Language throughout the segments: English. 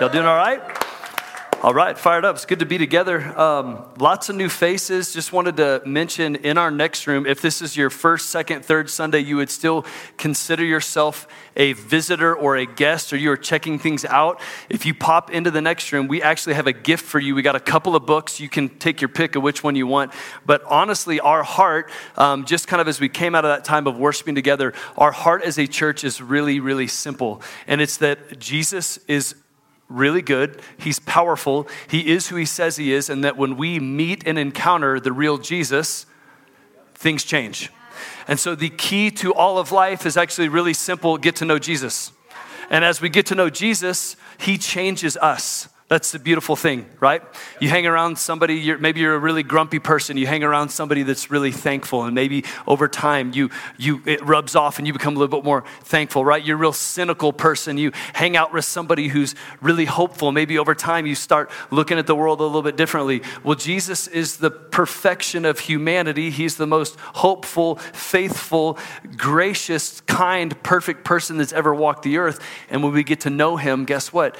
Y'all doing all right? All right, fired up. It's good to be together. Um, lots of new faces. Just wanted to mention in our next room, if this is your first, second, third Sunday, you would still consider yourself a visitor or a guest, or you are checking things out. If you pop into the next room, we actually have a gift for you. We got a couple of books. You can take your pick of which one you want. But honestly, our heart, um, just kind of as we came out of that time of worshiping together, our heart as a church is really, really simple. And it's that Jesus is really good. He's powerful. He is who he says he is. And that when we meet and encounter the real Jesus, things change. And so the key to all of life is actually really simple get to know Jesus. And as we get to know Jesus, he changes us. That's the beautiful thing, right? You hang around somebody, you're, maybe you're a really grumpy person. You hang around somebody that's really thankful, and maybe over time you, you, it rubs off and you become a little bit more thankful, right? You're a real cynical person. You hang out with somebody who's really hopeful. Maybe over time you start looking at the world a little bit differently. Well, Jesus is the perfection of humanity. He's the most hopeful, faithful, gracious, kind, perfect person that's ever walked the earth. And when we get to know him, guess what?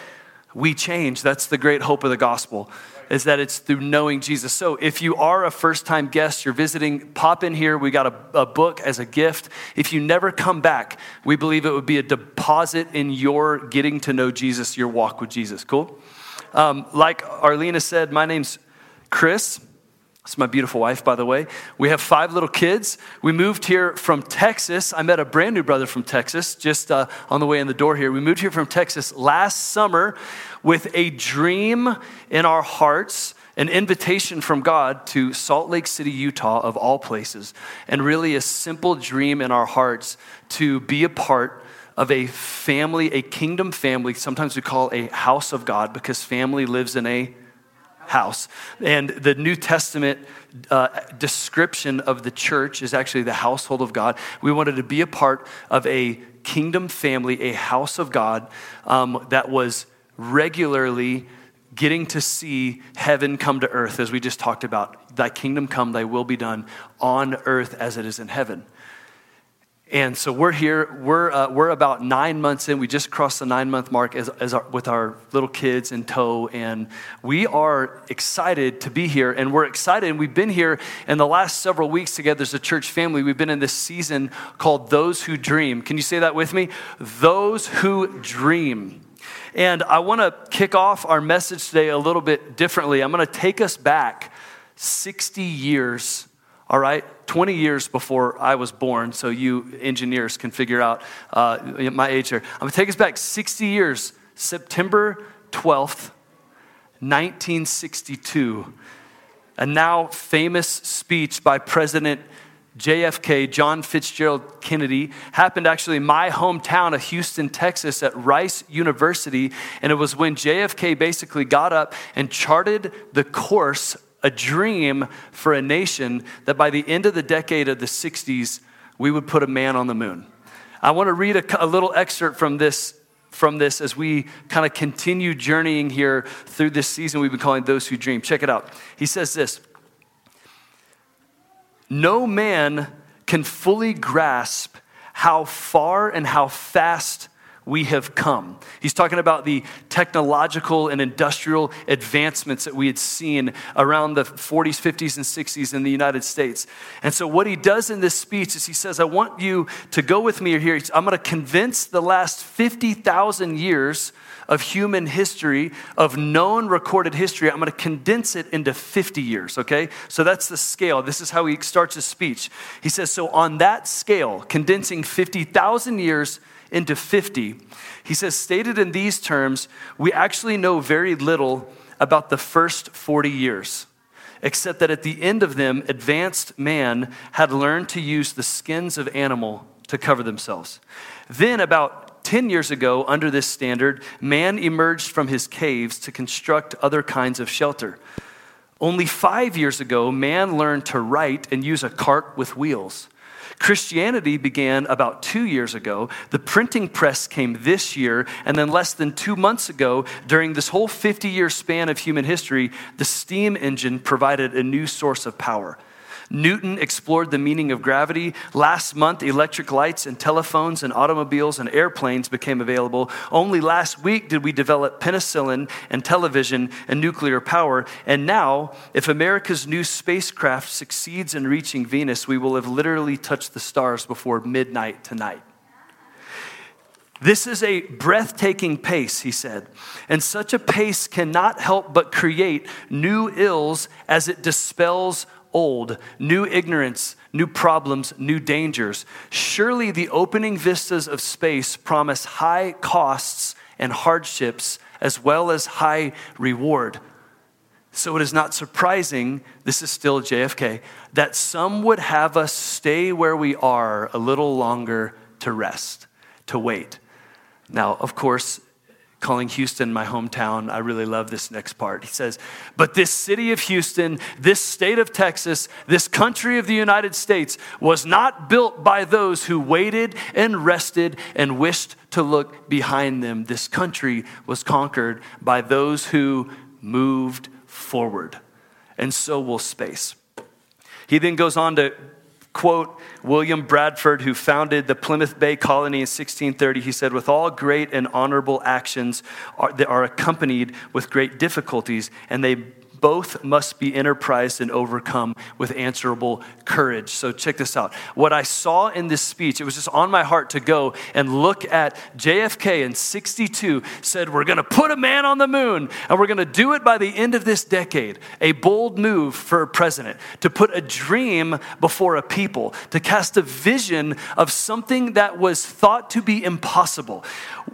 We change. That's the great hope of the gospel, is that it's through knowing Jesus. So if you are a first time guest, you're visiting, pop in here. We got a, a, book as a gift. If you never come back, we believe it would be a deposit in your getting to know Jesus, your walk with Jesus. Cool? Um, like Arlena said, my name's Chris. It's my beautiful wife, by the way. We have five little kids. We moved here from Texas. I met a brand new brother from Texas just uh, on the way in the door here. We moved here from Texas last summer with a dream in our hearts, an invitation from God to Salt Lake City, Utah, of all places, and really a simple dream in our hearts to be a part of a family, a kingdom family. Sometimes we call a house of God because family lives in a house. And the New Testament uh, description of the church is actually the household of God. We wanted to be a part of a kingdom family, a house of God um, that was regularly getting to see heaven come to earth, as we just talked about. Thy kingdom come, thy will be done on earth as it is in heaven. And so we're here, we're, uh, we're about nine months in. We just crossed the nine month mark as, as our, with our little kids in tow. And we are excited to be here. And we're excited. And we've been here in the last several weeks together as a church family. We've been in this season called Those Who Dream. Can you say that with me? Those Who Dream. And I want to kick off our message today a little bit differently. I'm going to take us back 60 years all right? 20 years before I was born, so you engineers can figure out uh, my age here. I'm gonna take us back 60 years, September 12th, 1962. A now famous speech by President JFK, John Fitzgerald Kennedy, happened actually in my hometown of Houston, Texas, at Rice University. And it was when JFK basically got up and charted the course a dream for a nation that by the end of the decade of the 60s, we would put a man on the moon. I want to read a, a little excerpt from this from this as we kind of continue journeying here through this season we've been calling Those Who Dream. Check it out. He says this No man can fully grasp how far and how fast we have come. He's talking about the technological and industrial advancements that we had seen around the 40s, 50s, and 60s in the United States. And so, what he does in this speech is he says, I want you to go with me here. I'm going to convince the last 50,000 years of human history, of known recorded history, I'm going to condense it into 50 years, okay? So that's the scale. This is how he starts his speech. He says, So on that scale, condensing 50,000 years into 50, he says, stated in these terms, we actually know very little about the first 40 years, except that at the end of them, advanced man had learned to use the skins of animal to cover themselves. Then, about 10 years ago, under this standard, man emerged from his caves to construct other kinds of shelter. Only five years ago, man learned to write and use a cart with wheels. Christianity began about two years ago. The printing press came this year. And then, less than two months ago, during this whole 50 year span of human history, the steam engine provided a new source of power. Newton explored the meaning of gravity. Last month, electric lights and telephones and automobiles and airplanes became available. Only last week did we develop penicillin and television and nuclear power. And now, if America's new spacecraft succeeds in reaching Venus, we will have literally touched the stars before midnight tonight. This is a breathtaking pace, he said. And such a pace cannot help but create new ills as it dispels old, new ignorance, new problems, new dangers. Surely the opening vistas of space promise high costs and hardships as well as high reward. So it is not surprising, this is still JFK, that some would have us stay where we are a little longer to rest, to wait. Now, of course, calling Houston my hometown, I really love this next part. He says, But this city of Houston, this state of Texas, this country of the United States was not built by those who waited and rested and wished to look behind them. This country was conquered by those who moved forward. And so will space. He then goes on to quote William Bradford, who founded the Plymouth Bay Colony in 1630. He said, With all great and honorable actions are, that are accompanied with great difficulties, and they both must be enterprised and overcome with answerable courage. So, check this out. What I saw in this speech, it was just on my heart to go and look at JFK in 62 said, We're going to put a man on the moon and we're going to do it by the end of this decade. A bold move for a president to put a dream before a people, to cast a vision of something that was thought to be impossible.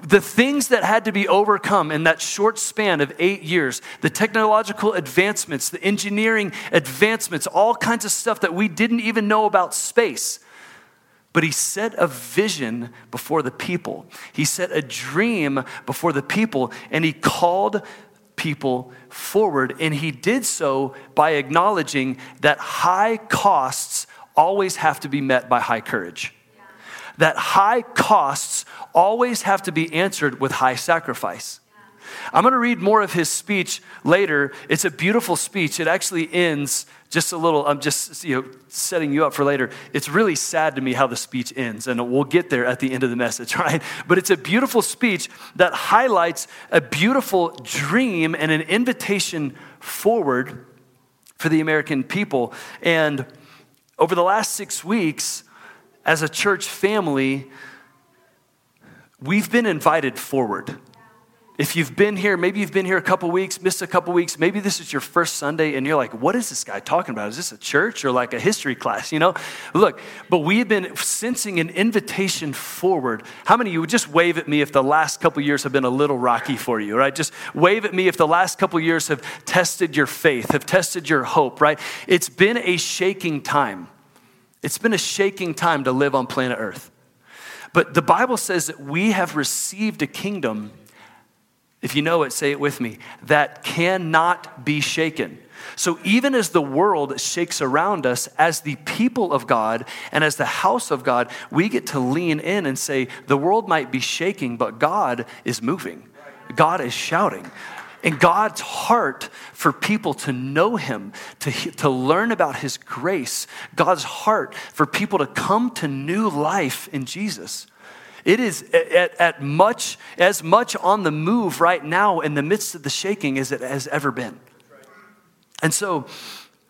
The things that had to be overcome in that short span of eight years, the technological advances advancements, the engineering advancements, all kinds of stuff that we didn't even know about space. But he set a vision before the people. He set a dream before the people, and he called people forward. And he did so by acknowledging that high costs always have to be met by high courage. That high costs always have to be answered with high sacrifice. I'm going to read more of his speech later. It's a beautiful speech. It actually ends just a little, I'm just you know, setting you up for later. It's really sad to me how the speech ends, and we'll get there at the end of the message, right? But it's a beautiful speech that highlights a beautiful dream and an invitation forward for the American people. And over the last six weeks, as a church family, we've been invited forward. If you've been here, maybe you've been here a couple weeks, missed a couple weeks, maybe this is your first Sunday and you're like, what is this guy talking about? Is this a church or like a history class? You know, look, but we've been sensing an invitation forward. How many of you would just wave at me if the last couple years have been a little rocky for you, right? Just wave at me if the last couple years have tested your faith, have tested your hope, right? It's been a shaking time. It's been a shaking time to live on planet Earth. But the Bible says that we have received a kingdom if you know it, say it with me, that cannot be shaken. So, even as the world shakes around us, as the people of God and as the house of God, we get to lean in and say, the world might be shaking, but God is moving. God is shouting. And God's heart for people to know Him, to, to learn about His grace, God's heart for people to come to new life in Jesus. It is at, at much, as much on the move right now in the midst of the shaking as it has ever been. And so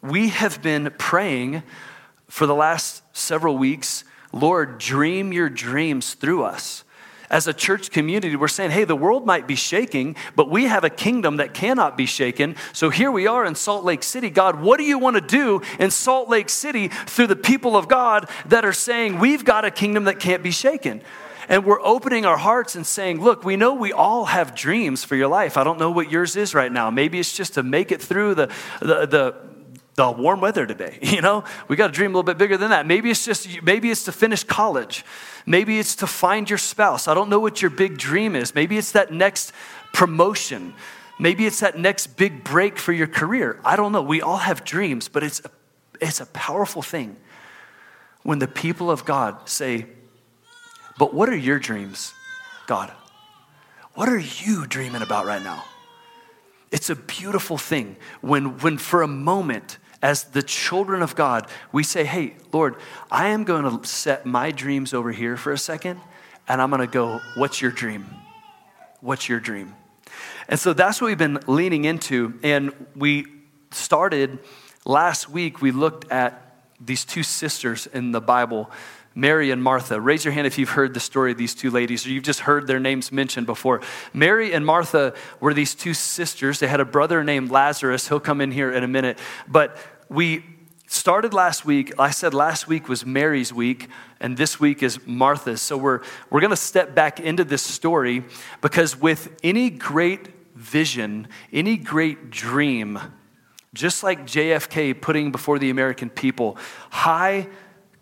we have been praying for the last several weeks Lord, dream your dreams through us. As a church community, we're saying, hey, the world might be shaking, but we have a kingdom that cannot be shaken. So here we are in Salt Lake City. God, what do you want to do in Salt Lake City through the people of God that are saying, we've got a kingdom that can't be shaken? And we're opening our hearts and saying, look, we know we all have dreams for your life. I don't know what yours is right now. Maybe it's just to make it through the, the, the, the warm weather today. You know, we got to dream a little bit bigger than that. Maybe it's just, maybe it's to finish college. Maybe it's to find your spouse. I don't know what your big dream is. Maybe it's that next promotion. Maybe it's that next big break for your career. I don't know. We all have dreams, but it's a, it's a powerful thing when the people of God say, but what are your dreams, God? What are you dreaming about right now? It's a beautiful thing when, when for a moment, as the children of God, we say, Hey, Lord, I am going to set my dreams over here for a second, and I'm going to go, What's your dream? What's your dream? And so that's what we've been leaning into. And we started last week, we looked at these two sisters in the Bible. Mary and Martha. Raise your hand if you've heard the story of these two ladies or you've just heard their names mentioned before. Mary and Martha were these two sisters. They had a brother named Lazarus. He'll come in here in a minute. But we started last week. I said last week was Mary's week, and this week is Martha's. So we're, we're going to step back into this story because with any great vision, any great dream, just like JFK putting before the American people, high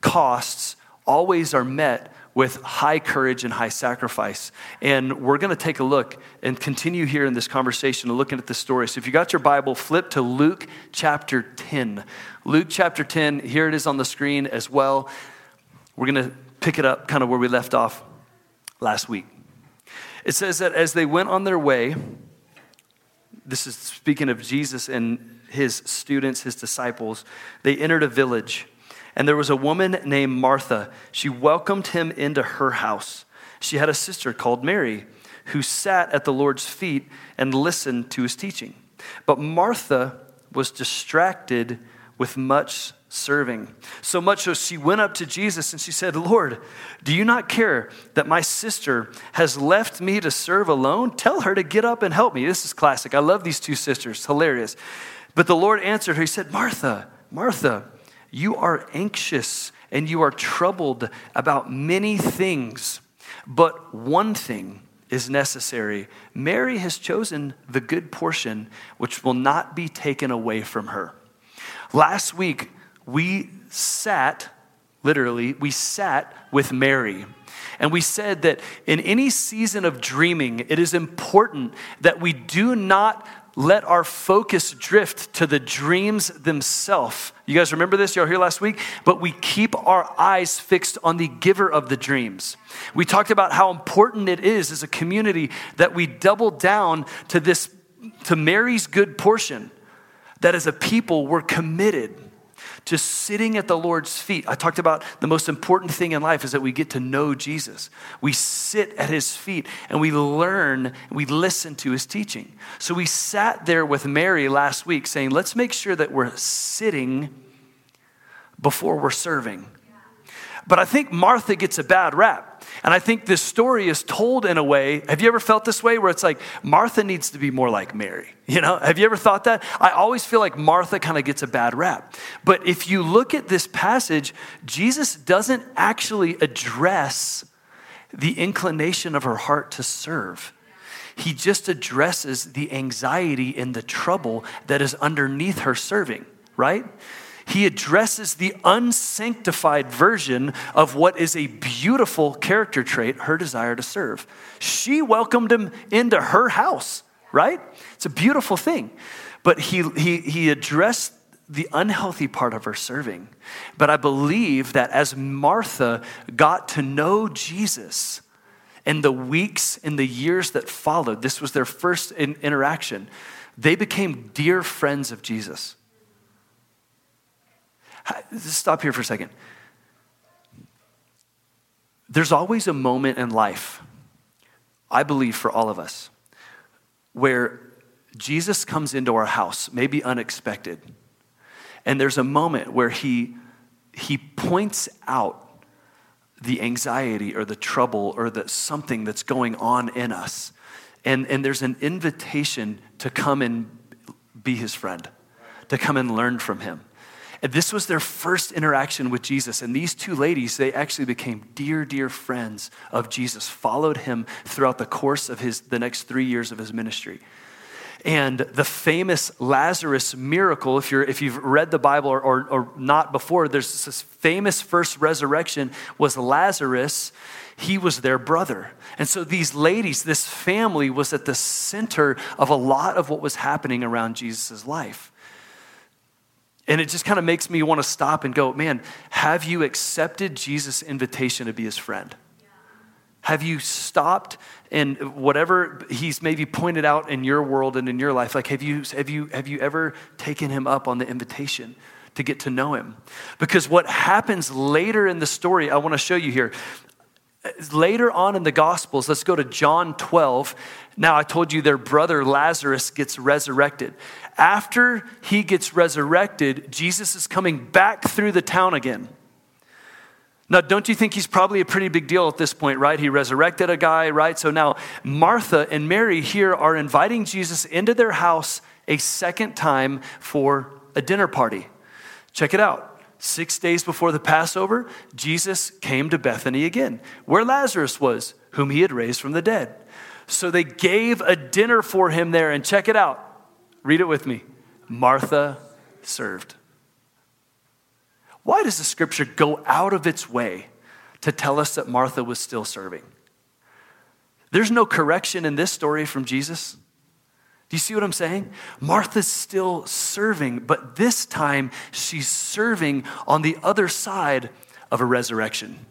costs always are met with high courage and high sacrifice. And we're going to take a look and continue here in this conversation looking at the story. So if you got your Bible, flip to Luke chapter 10. Luke chapter 10, here it is on the screen as well. We're going to pick it up kind of where we left off last week. It says that as they went on their way, this is speaking of Jesus and his students, his disciples, they entered a village and there was a woman named Martha. She welcomed him into her house. She had a sister called Mary who sat at the Lord's feet and listened to his teaching. But Martha was distracted with much serving. So much so she went up to Jesus and she said, Lord, do you not care that my sister has left me to serve alone? Tell her to get up and help me. This is classic. I love these two sisters, hilarious. But the Lord answered her, He said, Martha, Martha, you are anxious and you are troubled about many things, but one thing is necessary. Mary has chosen the good portion, which will not be taken away from her. Last week, we sat, literally, we sat with Mary. And we said that in any season of dreaming, it is important that we do not let our focus drift to the dreams themselves. You guys remember this? Y'all here last week? But we keep our eyes fixed on the giver of the dreams. We talked about how important it is as a community that we double down to this, to Mary's good portion, that as a people we're committed to sitting at the Lord's feet. I talked about the most important thing in life is that we get to know Jesus. We sit at his feet and we learn, we listen to his teaching. So we sat there with Mary last week saying, let's make sure that we're sitting before we're serving. But I think Martha gets a bad rap. And I think this story is told in a way. Have you ever felt this way where it's like Martha needs to be more like Mary? You know, have you ever thought that? I always feel like Martha kind of gets a bad rap. But if you look at this passage, Jesus doesn't actually address the inclination of her heart to serve. He just addresses the anxiety and the trouble that is underneath her serving, right? He addresses the unsanctified version of what is a beautiful character trait, her desire to serve. She welcomed him into her house, right? It's a beautiful thing. But he, he, he addressed the unhealthy part of her serving. But I believe that as Martha got to know Jesus in the weeks and the years that followed, this was their first in, interaction, they became dear friends of Jesus. Stop here for a second. There's always a moment in life, I believe for all of us, where Jesus comes into our house, maybe unexpected. And there's a moment where he, he points out the anxiety or the trouble or the something that's going on in us. And, and there's an invitation to come and be his friend, to come and learn from him. And this was their first interaction with Jesus. And these two ladies, they actually became dear, dear friends of Jesus, followed him throughout the course of his, the next three years of his ministry. And the famous Lazarus miracle, if, you're, if you've read the Bible or, or, or not before, there's this famous first resurrection was Lazarus. He was their brother. And so these ladies, this family was at the center of a lot of what was happening around Jesus' life. And it just kind of makes me want to stop and go, man, have you accepted Jesus' invitation to be his friend? Have you stopped and whatever he's maybe pointed out in your world and in your life? Like, have you, have you, have you ever taken him up on the invitation to get to know him? Because what happens later in the story, I want to show you here. Later on in the Gospels, let's go to John 12. Now, I told you their brother Lazarus gets resurrected. After he gets resurrected, Jesus is coming back through the town again. Now, don't you think he's probably a pretty big deal at this point, right? He resurrected a guy, right? So now Martha and Mary here are inviting Jesus into their house a second time for a dinner party. Check it out. Six days before the Passover, Jesus came to Bethany again, where Lazarus was, whom he had raised from the dead. So they gave a dinner for him there, and check it out. Read it with me. Martha served. Why does the scripture go out of its way to tell us that Martha was still serving? There's no correction in this story from Jesus. Do you see what I'm saying? Martha's still serving, but this time she's serving on the other side of a resurrection.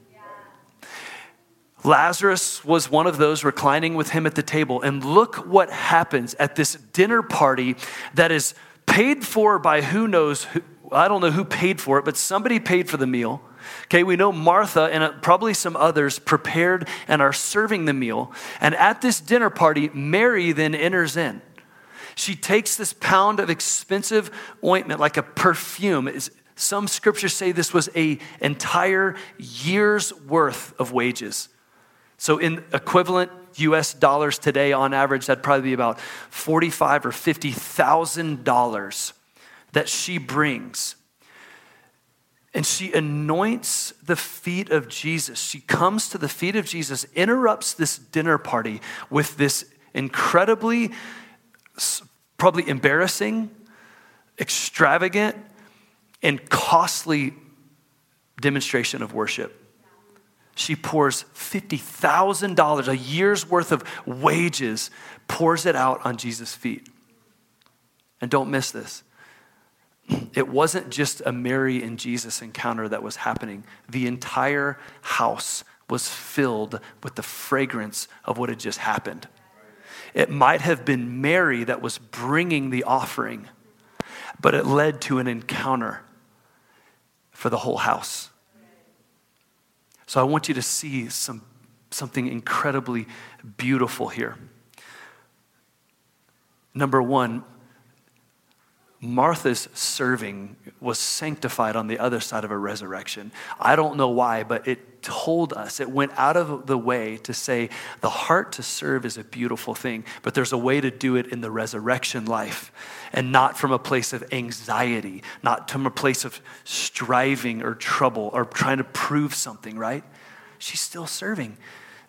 Lazarus was one of those reclining with him at the table. And look what happens at this dinner party that is paid for by who knows who, I don't know who paid for it, but somebody paid for the meal. Okay, we know Martha and uh, probably some others prepared and are serving the meal. And at this dinner party, Mary then enters in. She takes this pound of expensive ointment, like a perfume. Some scriptures say this was a entire year's worth of wages. So, in equivalent U.S. dollars today, on average, that'd probably be about forty-five or fifty thousand dollars that she brings. And she anoints the feet of Jesus. She comes to the feet of Jesus, interrupts this dinner party with this incredibly, probably embarrassing, extravagant, and costly demonstration of worship. She pours $50,000, a year's worth of wages, pours it out on Jesus' feet. And don't miss this it wasn't just a Mary and Jesus encounter that was happening. The entire house was filled with the fragrance of what had just happened. It might have been Mary that was bringing the offering, but it led to an encounter for the whole house. So I want you to see some, something incredibly beautiful here. Number one, Martha's serving was sanctified on the other side of a resurrection. I don't know why, but it told us, it went out of the way to say the heart to serve is a beautiful thing, but there's a way to do it in the resurrection life and not from a place of anxiety, not from a place of striving or trouble or trying to prove something, right? She's still serving.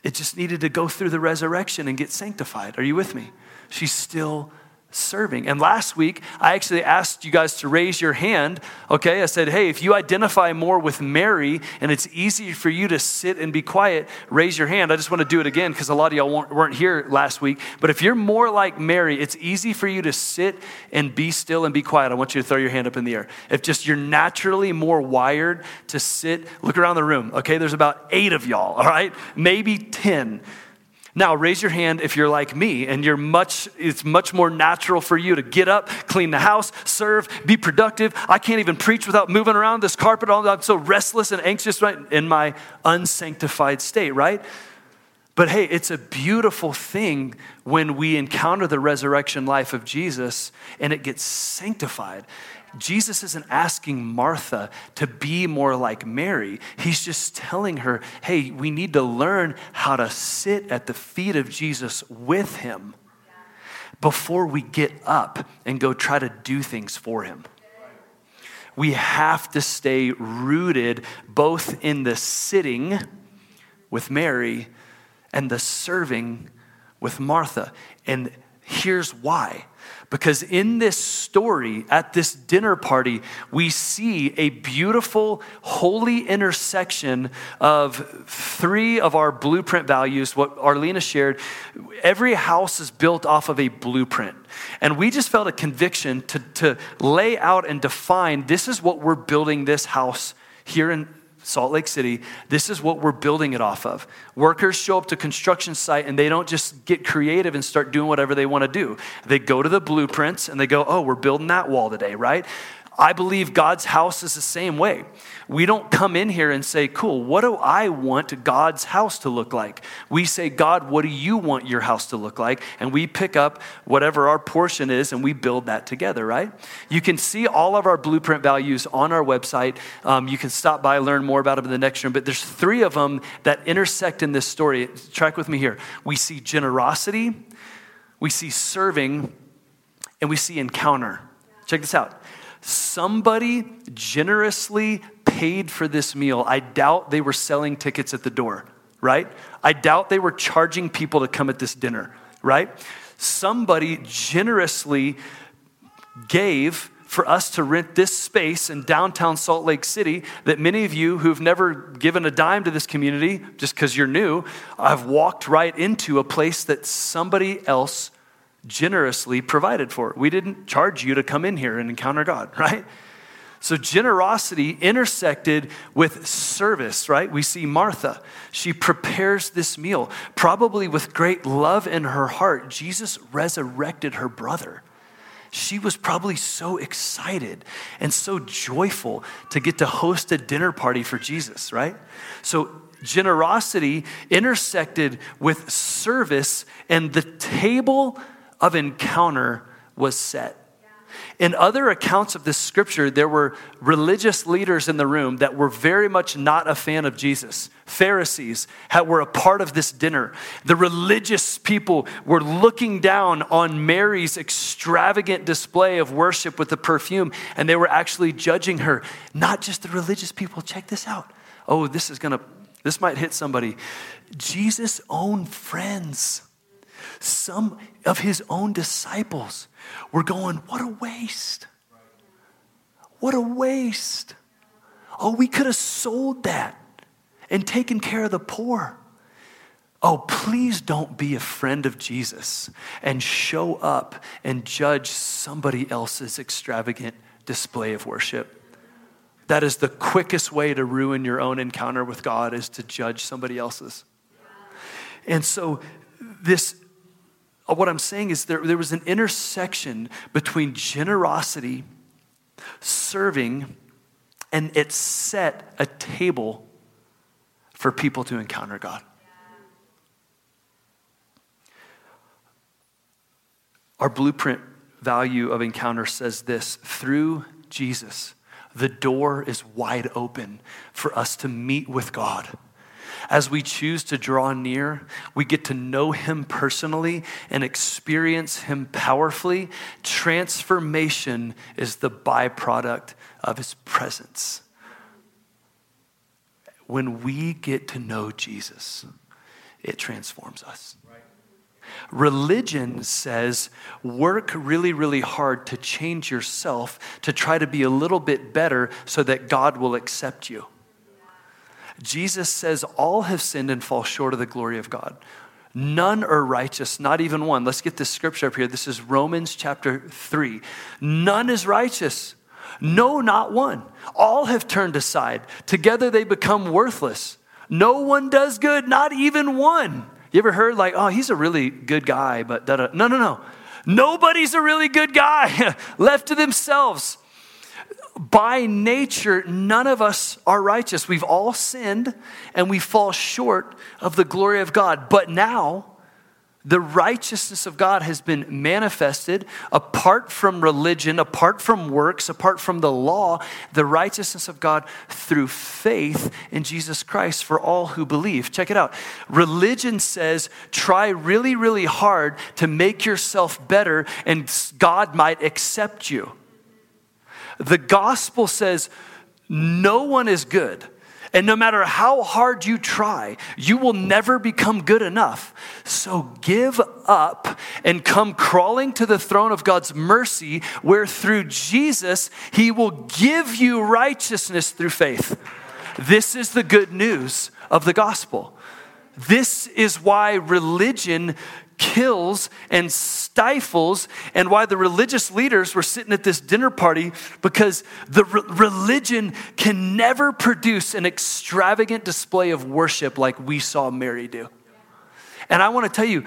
It just needed to go through the resurrection and get sanctified. Are you with me? She's still serving. And last week, I actually asked you guys to raise your hand. Okay, I said, hey, if you identify more with Mary and it's easy for you to sit and be quiet, raise your hand. I just want to do it again because a lot of y'all weren't here last week. But if you're more like Mary, it's easy for you to sit and be still and be quiet. I want you to throw your hand up in the air. If just you're naturally more wired to sit, look around the room. Okay, there's about eight of y'all, all right? Maybe 10 now, raise your hand if you're like me and you're much, it's much more natural for you to get up, clean the house, serve, be productive. I can't even preach without moving around this carpet. All I'm so restless and anxious right, in my unsanctified state, right? But hey, it's a beautiful thing when we encounter the resurrection life of Jesus and it gets sanctified. Jesus isn't asking Martha to be more like Mary. He's just telling her, hey, we need to learn how to sit at the feet of Jesus with him before we get up and go try to do things for him. We have to stay rooted both in the sitting with Mary and the serving with Martha. And here's why because in this story, at this dinner party, we see a beautiful, holy intersection of three of our blueprint values, what Arlena shared. Every house is built off of a blueprint. And we just felt a conviction to, to lay out and define this is what we're building this house here in Salt Lake City, this is what we're building it off of. Workers show up to construction site and they don't just get creative and start doing whatever they want to do. They go to the blueprints and they go, "Oh, we're building that wall today, right?" I believe God's house is the same way. We don't come in here and say, Cool, what do I want God's house to look like? We say, God, what do you want your house to look like? And we pick up whatever our portion is and we build that together, right? You can see all of our blueprint values on our website. Um, you can stop by, learn more about them in the next room. But there's three of them that intersect in this story. Track with me here. We see generosity, we see serving, and we see encounter. Check this out. Somebody generously paid for this meal. I doubt they were selling tickets at the door, right? I doubt they were charging people to come at this dinner, right? Somebody generously gave for us to rent this space in downtown Salt Lake City that many of you who've never given a dime to this community, just because you're new, I've walked right into a place that somebody else generously provided for. We didn't charge you to come in here and encounter God, right? So generosity intersected with service, right? We see Martha. She prepares this meal, probably with great love in her heart. Jesus resurrected her brother. She was probably so excited and so joyful to get to host a dinner party for Jesus, right? So generosity intersected with service, and the table of encounter was set. In other accounts of this scripture, there were religious leaders in the room that were very much not a fan of Jesus. Pharisees were a part of this dinner. The religious people were looking down on Mary's extravagant display of worship with the perfume, and they were actually judging her. Not just the religious people. Check this out. Oh, this is gonna, this might hit somebody. Jesus' own friends some of his own disciples were going, What a waste! What a waste! Oh, we could have sold that and taken care of the poor. Oh, please don't be a friend of Jesus and show up and judge somebody else's extravagant display of worship. That is the quickest way to ruin your own encounter with God is to judge somebody else's. And so this Uh, what I'm saying is there, there was an intersection between generosity, serving, and it set a table for people to encounter God. Our blueprint value of encounter says this through Jesus, the door is wide open for us to meet with God. As we choose to draw near, we get to know Him personally and experience Him powerfully. Transformation is the byproduct of His presence. When we get to know Jesus, it transforms us. Religion says work really, really hard to change yourself to try to be a little bit better so that God will accept you. Jesus says, All have sinned and fall short of the glory of God. None are righteous, not even one. Let's get this scripture up here. This is Romans chapter 3. None is righteous. No, not one. All have turned aside. Together they become worthless. No one does good, not even one. You ever heard, like, oh, he's a really good guy, but da-da. no, no, no. Nobody's a really good guy left to themselves by nature, none of us are righteous. We've all sinned and we fall short of the glory of God. But now, the righteousness of God has been manifested apart from religion, apart from works, apart from the law, the righteousness of God through faith in Jesus Christ for all who believe. Check it out. Religion says try really, really hard to make yourself better and God might accept you. The gospel says no one is good. And no matter how hard you try, you will never become good enough. So give up and come crawling to the throne of God's mercy, where through Jesus, He will give you righteousness through faith. This is the good news of the gospel. This is why religion kills and stifles, and why the religious leaders were sitting at this dinner party because the re- religion can never produce an extravagant display of worship like we saw Mary do. And I want to tell you,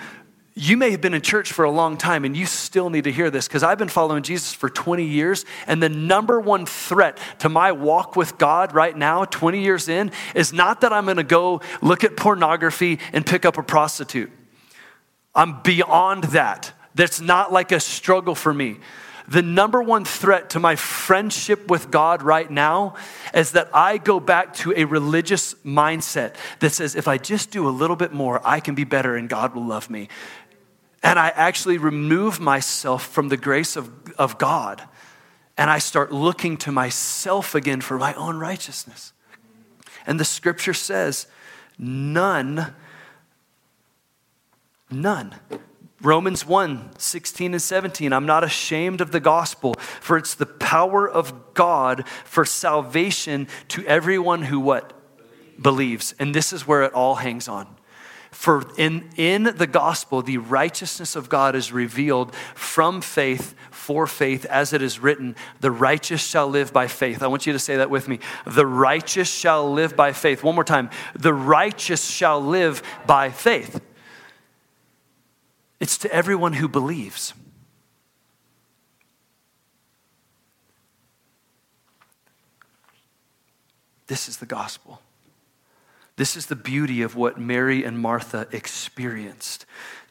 you may have been in church for a long time and you still need to hear this because I've been following Jesus for 20 years. And the number one threat to my walk with God right now, 20 years in, is not that I'm going to go look at pornography and pick up a prostitute. I'm beyond that. That's not like a struggle for me. The number one threat to my friendship with God right now is that I go back to a religious mindset that says if I just do a little bit more, I can be better and God will love me and I actually remove myself from the grace of, of God and I start looking to myself again for my own righteousness. And the scripture says, none, none. Romans 1 16 and 17. I'm not ashamed of the gospel, for it's the power of God for salvation to everyone who what? Believes. And this is where it all hangs on. For in, in the gospel, the righteousness of God is revealed from faith for faith, as it is written, the righteous shall live by faith. I want you to say that with me. The righteous shall live by faith. One more time. The righteous shall live by faith. It's to everyone who believes. This is the gospel. This is the beauty of what Mary and Martha experienced.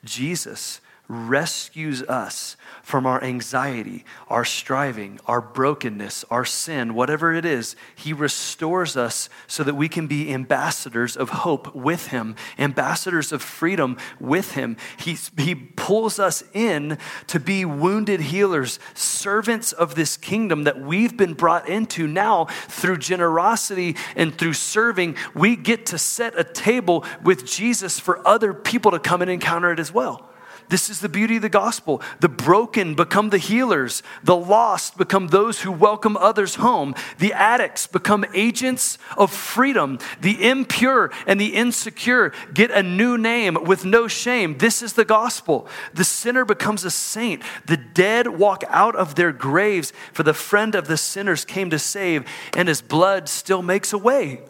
Jesus rescues us from our anxiety, our striving, our brokenness, our sin, whatever it is. He restores us so that we can be ambassadors of hope with Him, ambassadors of freedom with Him. He, he pulls us in to be wounded healers, servants of this kingdom that we've been brought into now through generosity and through serving. We get to set a table with Jesus for other people to come and encounter it as well. This is the beauty of the gospel. The broken become the healers, the lost become those who welcome others home, the addicts become agents of freedom, the impure and the insecure get a new name with no shame. This is the gospel. The sinner becomes a saint, the dead walk out of their graves, for the friend of the sinners came to save, and his blood still makes a way.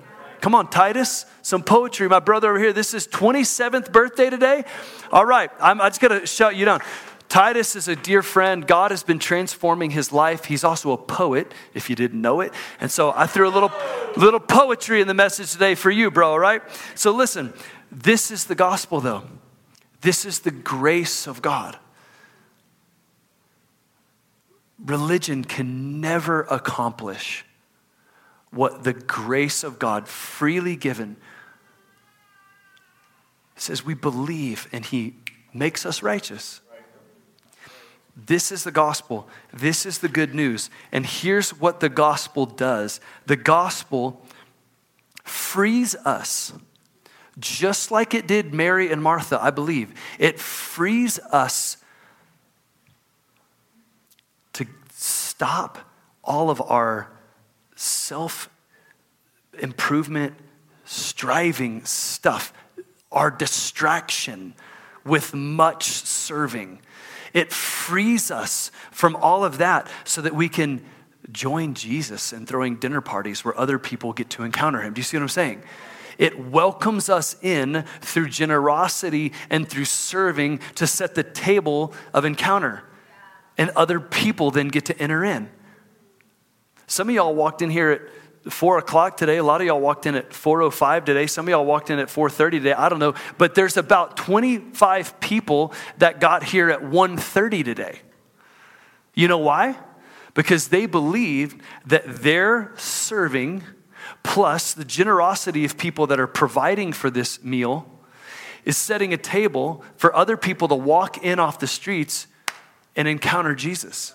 Come on, Titus, some poetry. My brother over here, this is 27th birthday today. All right, I'm, I'm just going to shut you down. Titus is a dear friend. God has been transforming his life. He's also a poet, if you didn't know it. And so I threw a little, little poetry in the message today for you, bro, all right? So listen, this is the gospel, though. This is the grace of God. Religion can never accomplish what the grace of God freely given says we believe and he makes us righteous. This is the gospel. This is the good news. And here's what the gospel does the gospel frees us, just like it did Mary and Martha, I believe. It frees us to stop all of our self improvement, striving stuff, our distraction with much serving. It frees us from all of that so that we can join Jesus in throwing dinner parties where other people get to encounter him. Do you see what I'm saying? It welcomes us in through generosity and through serving to set the table of encounter. And other people then get to enter in. Some of y'all walked in here at four o'clock today. A lot of y'all walked in at 4.05 today. Some of y'all walked in at 4.30 today. I don't know. But there's about 25 people that got here at 1.30 today. You know why? Because they believed that their serving plus the generosity of people that are providing for this meal is setting a table for other people to walk in off the streets and encounter Jesus.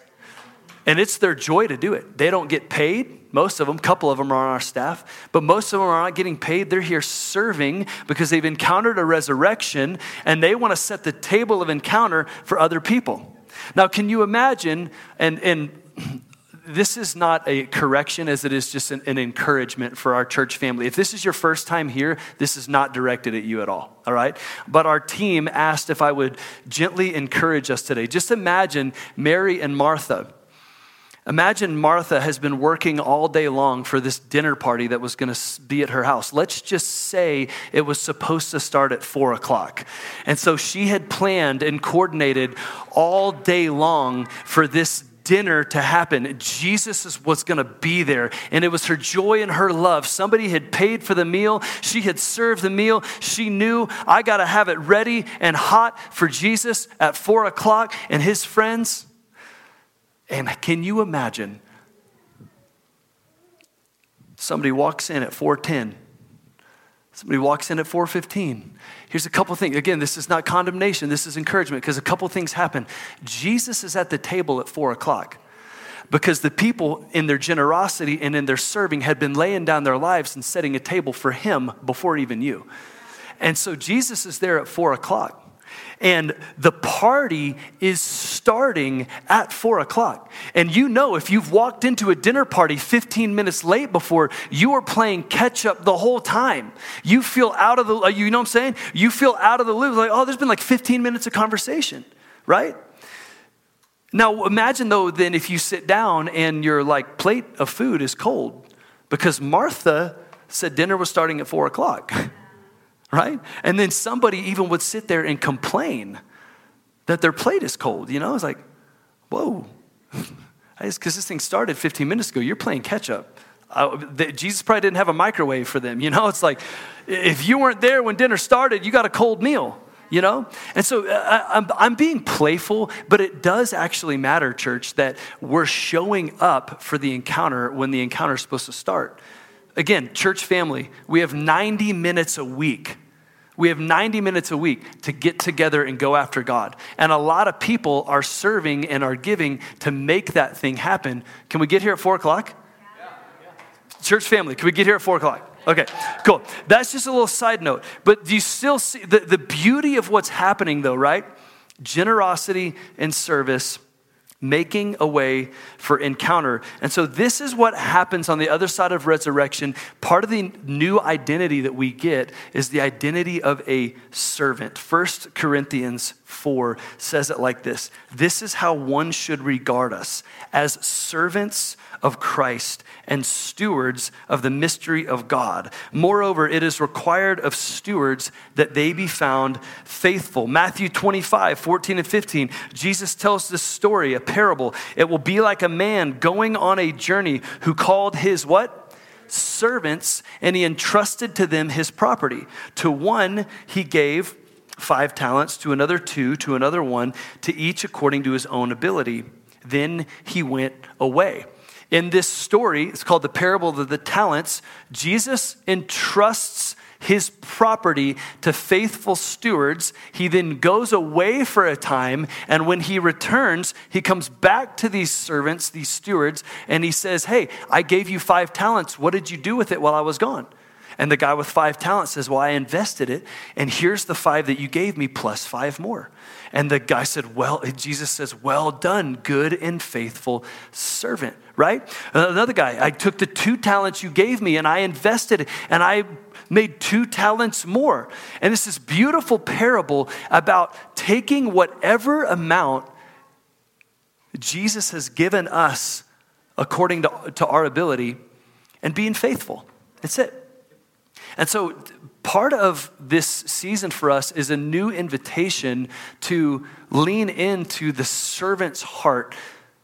And it's their joy to do it. They don't get paid. Most of them, a couple of them are on our staff, but most of them are not getting paid. They're here serving because they've encountered a resurrection and they want to set the table of encounter for other people. Now, can you imagine? And, and this is not a correction as it is just an, an, encouragement for our church family. If this is your first time here, this is not directed at you at all, all right? But our team asked if I would gently encourage us today. Just imagine Mary and Martha. Imagine Martha has been working all day long for this dinner party that was going to be at her house. Let's just say it was supposed to start at four o'clock. And so she had planned and coordinated all day long for this dinner to happen. Jesus was going to be there, and it was her joy and her love. Somebody had paid for the meal, she had served the meal. She knew, I got to have it ready and hot for Jesus at four o'clock, and his friends. And can you imagine? Somebody walks in at 410. Somebody walks in at 415. Here's a couple things. Again, this is not condemnation, this is encouragement because a couple things happen. Jesus is at the table at four o'clock because the people, in their generosity and in their serving, had been laying down their lives and setting a table for him before even you. And so Jesus is there at four o'clock. And the party is starting at four o'clock. And you know, if you've walked into a dinner party 15 minutes late before, you are playing catch up the whole time. You feel out of the, uh, you know what I'm saying? You feel out of the loop. Like, oh, there's been like 15 minutes of conversation, right? Now, imagine though, then if you sit down and your like plate of food is cold because Martha said dinner was starting at four o'clock. right? And then somebody even would sit there and complain that their plate is cold. You know, it's like, whoa, because this thing started 15 minutes ago. You're playing catch up. Uh, the, Jesus probably didn't have a microwave for them. You know, it's like if you weren't there when dinner started, you got a cold meal. You know? And so uh, I'm, I'm being playful, but it does actually matter, church, that we're showing up for the encounter when the encounter is supposed to start. Again, church family, we have 90 minutes a week we have 90 minutes a week to get together and go after God. And a lot of people are serving and are giving to make that thing happen. Can we get here at four o'clock? Yeah. Yeah. Church family, can we get here at four o'clock? Okay, cool. That's just a little side note. But do you still see the, the beauty of what's happening, though, right? Generosity and service making a way for encounter. And so, this is what happens on the other side of resurrection. Part of the new identity that we get is the identity of a servant. First Corinthians 4 says it like this This is how one should regard us as servants of Christ and stewards of the mystery of God. Moreover, it is required of stewards that they be found faithful. Matthew 25, 14 and 15, Jesus tells this story, a parable. It will be like a man going on a journey who called his what? Servants, and he entrusted to them his property. To one he gave five talents, to another two, to another one, to each according to his own ability. Then he went away. In this story, it's called the parable of the talents, Jesus entrusts his property to faithful stewards. He then goes away for a time, and when he returns, he comes back to these servants, these stewards, and he says, Hey, I gave you five talents. What did you do with it while I was gone? And the guy with five talents says, Well, I invested it, and here's the five that you gave me plus five more. And the guy said, Well, Jesus says, Well done, good and faithful servant, right? Another guy, I took the two talents you gave me and I invested and I made two talents more. And it's this beautiful parable about taking whatever amount Jesus has given us according to, to our ability and being faithful. That's it. And so, part of this season for us is a new invitation to lean into the servant's heart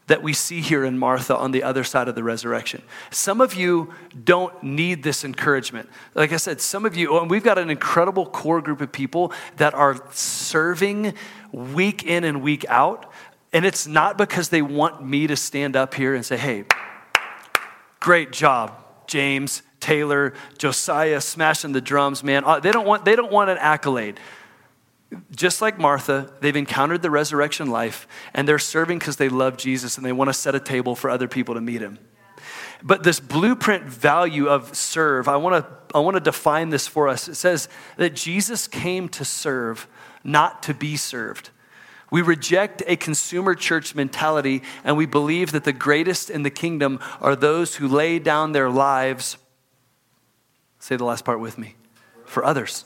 that we see here in Martha on the other side of the resurrection. Some of you don't need this encouragement. Like I said, some of you, oh, and we've got an incredible core group of people that are serving week in and week out. And it's not because they want me to stand up here and say, hey, great job, James. Taylor, Josiah smashing the drums, man. Uh, they don't want, they don't want an accolade. Just like Martha, they've encountered the resurrection life and they're serving because they love Jesus and they want to set a table for other people to meet him. But this blueprint value of serve, I want to I want to define this for us. It says that Jesus came to serve, not to be served. We reject a consumer church mentality and we believe that the greatest in the kingdom are those who lay down their lives. Say the last part with me for others.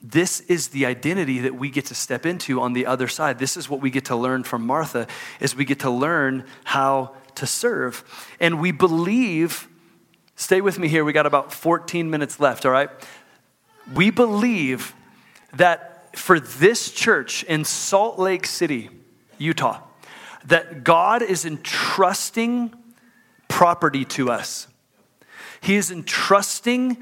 This is the identity that we get to step into on the other side. This is what we get to learn from Martha is we get to learn how to serve. And we believe stay with me here. We got about 14 minutes left, all right? We believe that for this church in Salt Lake City, Utah, that God is entrusting property to us. He is entrusting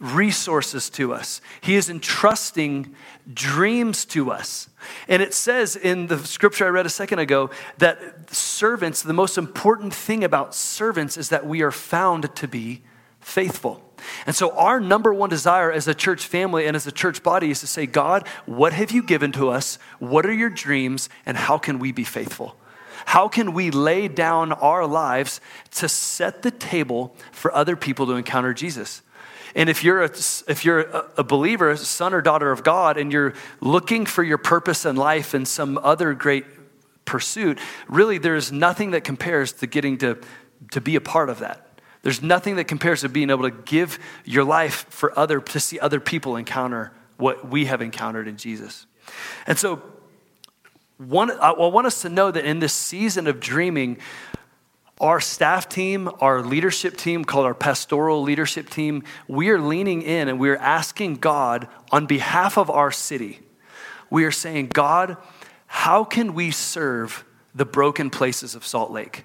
resources to us. He is entrusting dreams to us. And it says in the scripture I read a second ago that servants, the most important thing about servants is that we are found to be faithful. And so, our number one desire as a church family and as a church body is to say, God, what have you given to us? What are your dreams? And how can we be faithful? How can we lay down our lives to set the table for other people to encounter Jesus? And if you're, a, if you're a believer, son or daughter of God, and you're looking for your purpose in life and some other great pursuit, really there's nothing that compares to getting to, to be a part of that. There's nothing that compares to being able to give your life for other, to see other people encounter what we have encountered in Jesus. And so, one, uh, I want us to know that in this season of dreaming, our staff team, our leadership team, called our pastoral leadership team, we are leaning in and we are asking God on behalf of our city. We are saying, God, how can we serve the broken places of Salt Lake?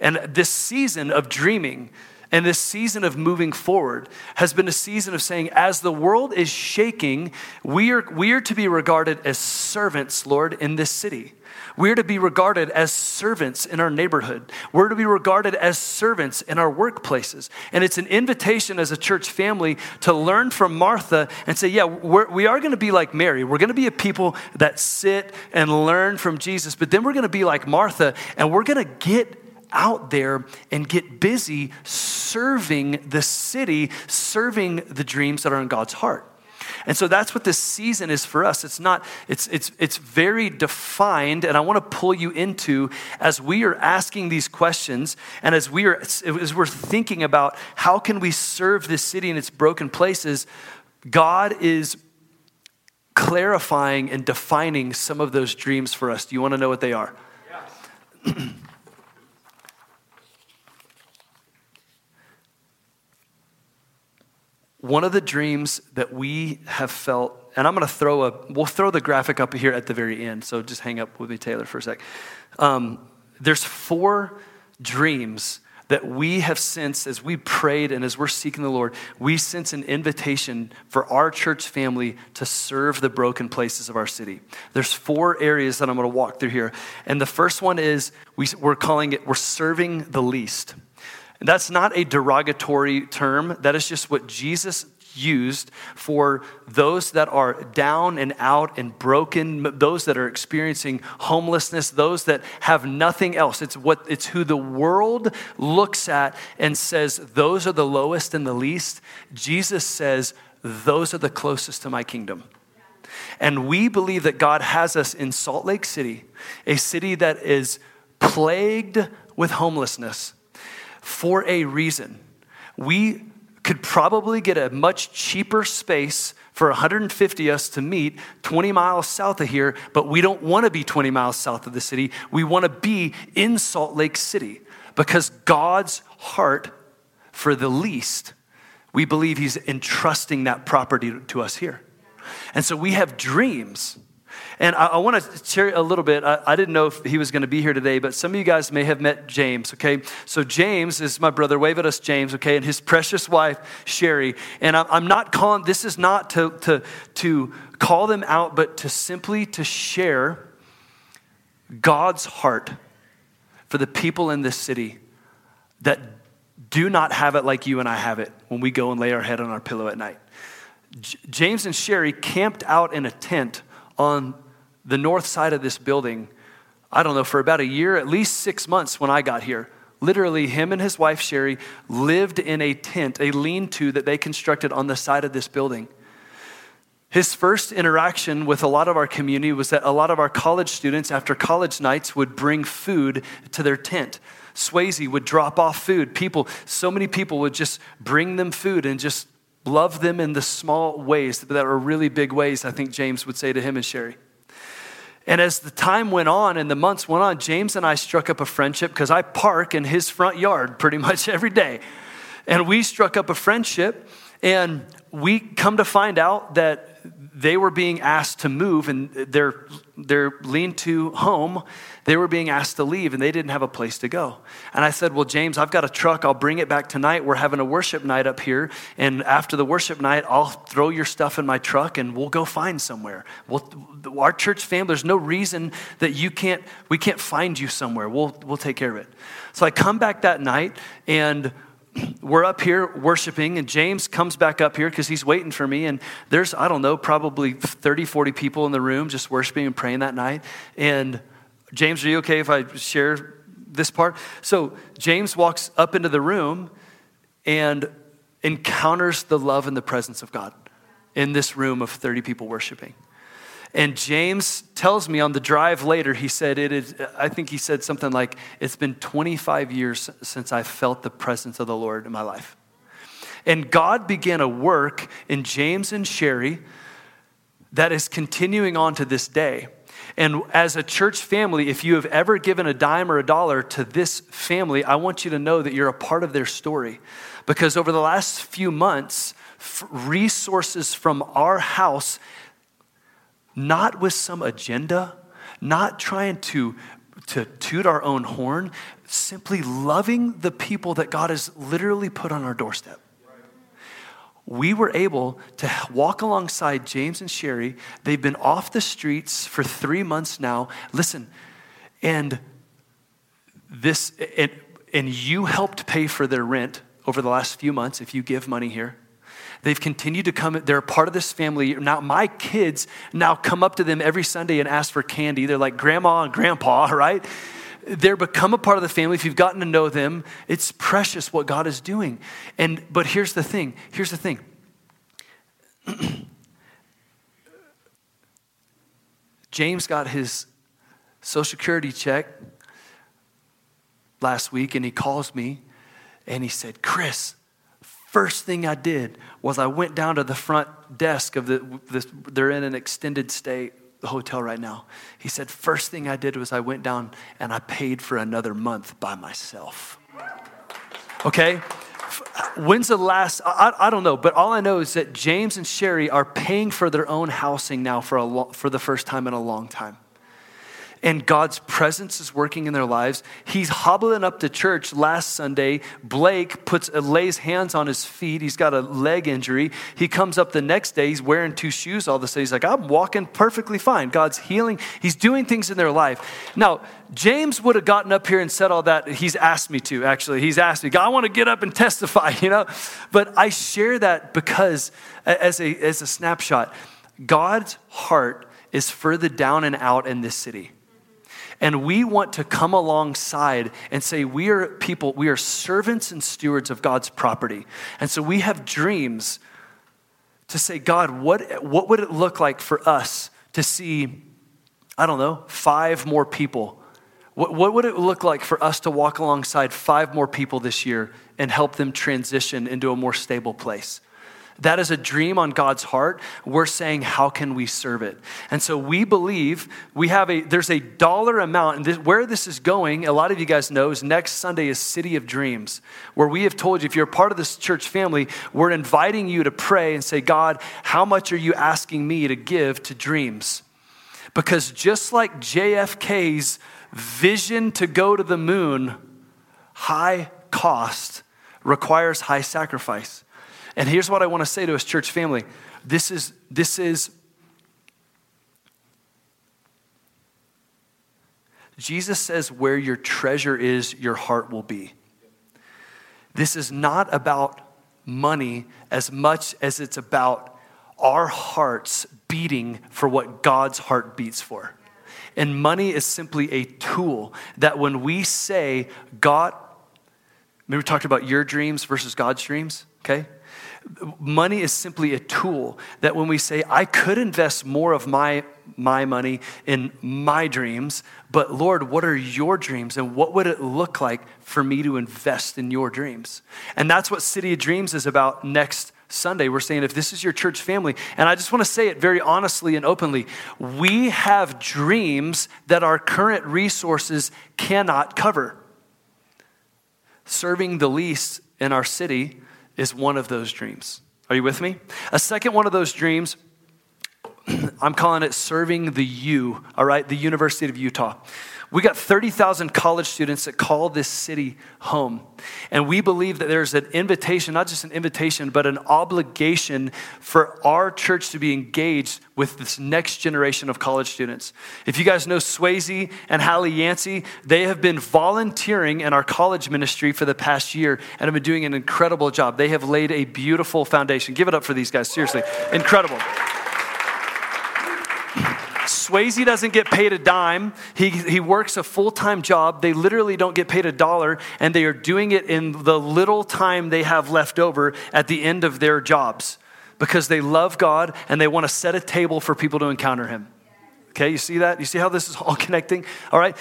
And this season of dreaming and this season of moving forward has been a season of saying, as the world is shaking, we are, we are to be regarded as servants, Lord, in this city. We're to be regarded as servants in our neighborhood. We're to be regarded as servants in our workplaces. And it's an invitation as a church family to learn from Martha and say, yeah, we're, we are going to be like Mary. We're going to be a people that sit and learn from Jesus. But then we're going to be like Martha and we're going to get out there and get busy serving the city, serving the dreams that are in God's heart. And so that's what this season is for us. It's not, it's, it's, it's very defined, and I want to pull you into as we are asking these questions and as we are as we're thinking about how can we serve this city in its broken places, God is clarifying and defining some of those dreams for us. Do you want to know what they are? Yes. one of the dreams that we have felt, and I'm going to throw a, we'll throw the graphic up here at the very end. So just hang up with me, Taylor, for a sec. Um, there's four dreams that we have sensed as we prayed and as we're seeking the Lord, we sense an invitation for our church family to serve the broken places of our city. There's four areas that I'm going to walk through here. And the first one is we, we're calling it, we're serving the least. That's not a derogatory term. That is just what Jesus used for those that are down and out and broken, those that are experiencing homelessness, those that have nothing else. It's what it's who the world looks at and says those are the lowest and the least. Jesus says those are the closest to my kingdom. And we believe that God has us in Salt Lake City, a city that is plagued with homelessness for a reason. We could probably get a much cheaper space for 150 us to meet 20 miles south of here, but we don't want to be 20 miles south of the city. We want to be in Salt Lake City because God's heart for the least, we believe He's entrusting that property to us here. And so we have dreams and I, I want to share a little bit. I, I didn't know if he was going to be here today, but some of you guys may have met James, okay? So, James is my brother. Wave at us, James, okay? And his precious wife, Sherry. And I'm, I'm not calling, this is not to, to, to call them out, but to simply to share God's heart for the people in this city that do not have it like you and I have it when we go and lay our head on our pillow at night. J- James and Sherry camped out in a tent on the north side of this building, I don't know, for about a year, at least six months when I got here. Literally, him and his wife Sherry lived in a tent, a lean to that they constructed on the side of this building. his first interaction with a lot of our community was that a lot of our college students, after college nights, would bring food to their tent. Swayze would drop off food. People, so many people would just bring them food and just love them in the small ways that are really big ways, I think James would say to him and Sherry. And as the time went on and the months went on, James and I struck up a friendship because I park in his front yard pretty much every day. And we struck up a friendship, and we come to find out that they were being asked to move and their, their lean to home, they were being asked to leave and they didn't have a place to go. And I said, Well, James, I've got a truck. I'll bring it back tonight. We're having a worship night up here. And after the worship night, I'll throw your stuff in my truck and we'll go find somewhere. We'll, our church family, there's no reason that you can't, we can't find you somewhere. We'll, we'll take care of it. So I come back that night and we're up here worshiping, and James comes back up here because he's waiting for me. And there's, I don't know, probably 30, 40 people in the room just worshiping and praying that night. And James, are you okay if I share this part? So James walks up into the room and encounters the love and the presence of God in this room of 30 people worshiping. And James tells me on the drive later, he said, it is, I think he said something like, It's been 25 years since I felt the presence of the Lord in my life. And God began a work in James and Sherry that is continuing on to this day. And as a church family, if you have ever given a dime or a dollar to this family, I want you to know that you're a part of their story. Because over the last few months, resources from our house not with some agenda, not trying to, to toot our own horn, simply loving the people that God has literally put on our doorstep. We were able to walk alongside James and Sherry. They've been off the streets for three months now. Listen, and this, and, and you helped pay for their rent over the last few months if you give money here. They've continued to come, they're a part of this family. Now, my kids now come up to them every Sunday and ask for candy. They're like grandma and grandpa, right? They're become a part of the family. If you've gotten to know them, it's precious what God is doing. And but here's the thing. Here's the thing. James got his social security check last week and he calls me and he said, Chris, first thing I did was I went down to the front desk of the, this, they're in an extended stay hotel right now. He said, first thing I did was I went down and I paid for another month by myself. Okay? When's the last, I, I don't know, but all I know is that James and Sherry are paying for their own housing now for, a lo- for the first time in a long time and God's presence is working in their lives. He's hobbling up to church last Sunday. Blake puts lays hands on his feet. He's got a leg injury. He comes up the next day. He's wearing two shoes all of a sudden. He's like, I'm walking perfectly fine. God's healing. He's doing things in their life. Now, James would have gotten up here and said all that. He's asked me to, actually. He's asked me, I want to get up and testify, you know? But I share that because, as a, as a snapshot, God's heart is further down and out in this city. And we want to come alongside and say, we are people, we are servants and stewards of God's property. And so we have dreams to say, God, what, what would it look like for us to see, I don't know, five more people? What, what would it look like for us to walk alongside five more people this year and help them transition into a more stable place? That is a dream on God's heart. We're saying, how can we serve it? And so we believe we have a, there's a dollar amount, and this, where this is going, a lot of you guys know, is next Sunday is City of Dreams, where we have told you, if you're part of this church family, we're inviting you to pray and say, God, how much are you asking me to give to dreams? Because just like JFK's vision to go to the moon, high cost requires high sacrifice. And here's what I want to say to us, church family. This is, this is, Jesus says, where your treasure is, your heart will be. This is not about money as much as it's about our hearts beating for what God's heart beats for. And money is simply a tool that when we say, God, maybe we talked about your dreams versus God's dreams, okay? Money is simply a tool that when we say, I could invest more of my, my money in my dreams, but Lord, what are your dreams? And what would it look like for me to invest in your dreams? And that's what City of Dreams is about next Sunday. We're saying if this is your church family, and I just want to say it very honestly and openly, we have dreams that our current resources cannot cover. Serving the least in our city is one of those dreams. Are you with me? A second one of those dreams, I'm calling it serving the U, all right, the University of Utah. We got 30,000 college students that call this city home. And we believe that there's an invitation, not just an invitation, but an obligation for our church to be engaged with this next generation of college students. If you guys know Swayze and Hallie Yancey, they have been volunteering in our college ministry for the past year and have been doing an incredible job. They have laid a beautiful foundation. Give it up for these guys, seriously. Incredible. Swayze doesn't get paid a dime. He, he works a full time job. They literally don't get paid a dollar, and they are doing it in the little time they have left over at the end of their jobs because they love God and they want to set a table for people to encounter Him. Okay, you see that? You see how this is all connecting? All right.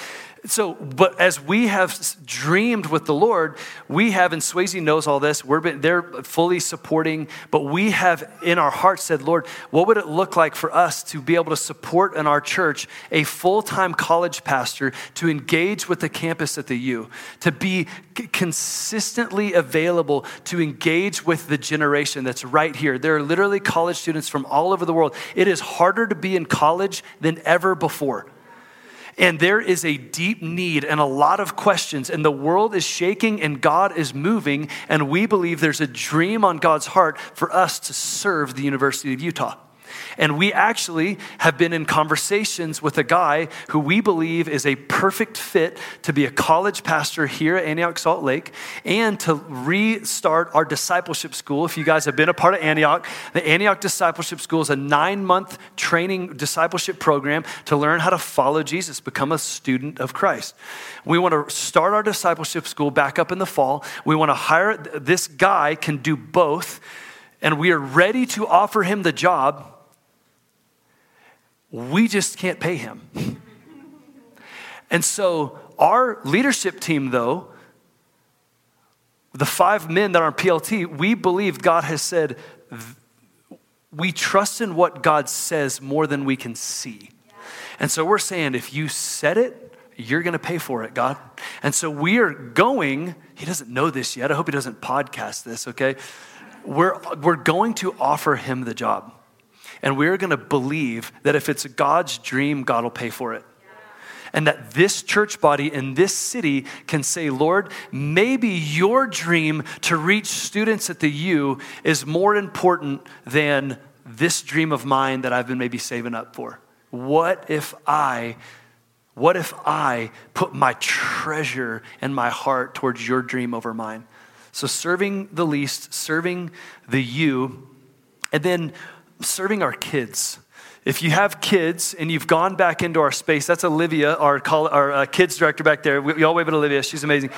So, but as we have dreamed with the Lord, we have, and Swayze knows all this, we're they're fully supporting, but we have in our hearts said, Lord, what would it look like for us to be able to support in our church a full time college pastor to engage with the campus at the U, to be consistently available to engage with the generation that's right here? There are literally college students from all over the world. It is harder to be in college than ever before. And there is a deep need and a lot of questions, and the world is shaking and God is moving, and we believe there's a dream on God's heart for us to serve the University of Utah. And we actually have been in conversations with a guy who we believe is a perfect fit to be a college pastor here at Antioch Salt Lake and to restart our discipleship school. If you guys have been a part of Antioch, the Antioch Discipleship School is a nine month training discipleship program to learn how to follow Jesus, become a student of Christ. We want to start our discipleship school back up in the fall. We want to hire this guy, can do both and we are ready to offer him the job we just can't pay him. and so, our leadership team, though, the five men that are on PLT, we believe God has said, we trust in what God says more than we can see. And so we're saying, if you said it, you're going to pay for it, God. And so we are going, he doesn't know this yet. I hope he doesn't podcast this, okay? We're, we're going to offer him the job. And we're going to believe that if it's God's dream, God will pay for it. And that this church body in this city can say, Lord, maybe your dream to reach students at the U is more important than this dream of mine that I've been maybe saving up for. What if I what if I put my treasure and my heart towards your dream over mine? So, serving the least, serving the U, and then serving our kids. If you have kids and you've gone back into our space, that's Olivia, our, call, our uh, kids director back there. We, we all wave at Olivia, she's amazing.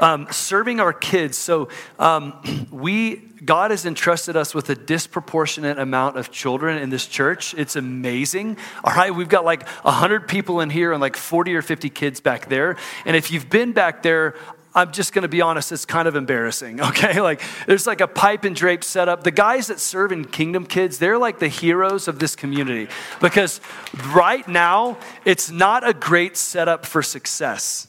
Um, serving our kids. So um, we, God has entrusted us with a disproportionate amount of children in this church. It's amazing. All right, we've got like 100 people in here and like 40 or 50 kids back there. And if you've been back there, I'm just going to be honest, it's kind of embarrassing, okay? Like, there's like a pipe and drape setup. The guys that serve in Kingdom Kids, they're like the heroes of this community because right now, it's not a great setup for success.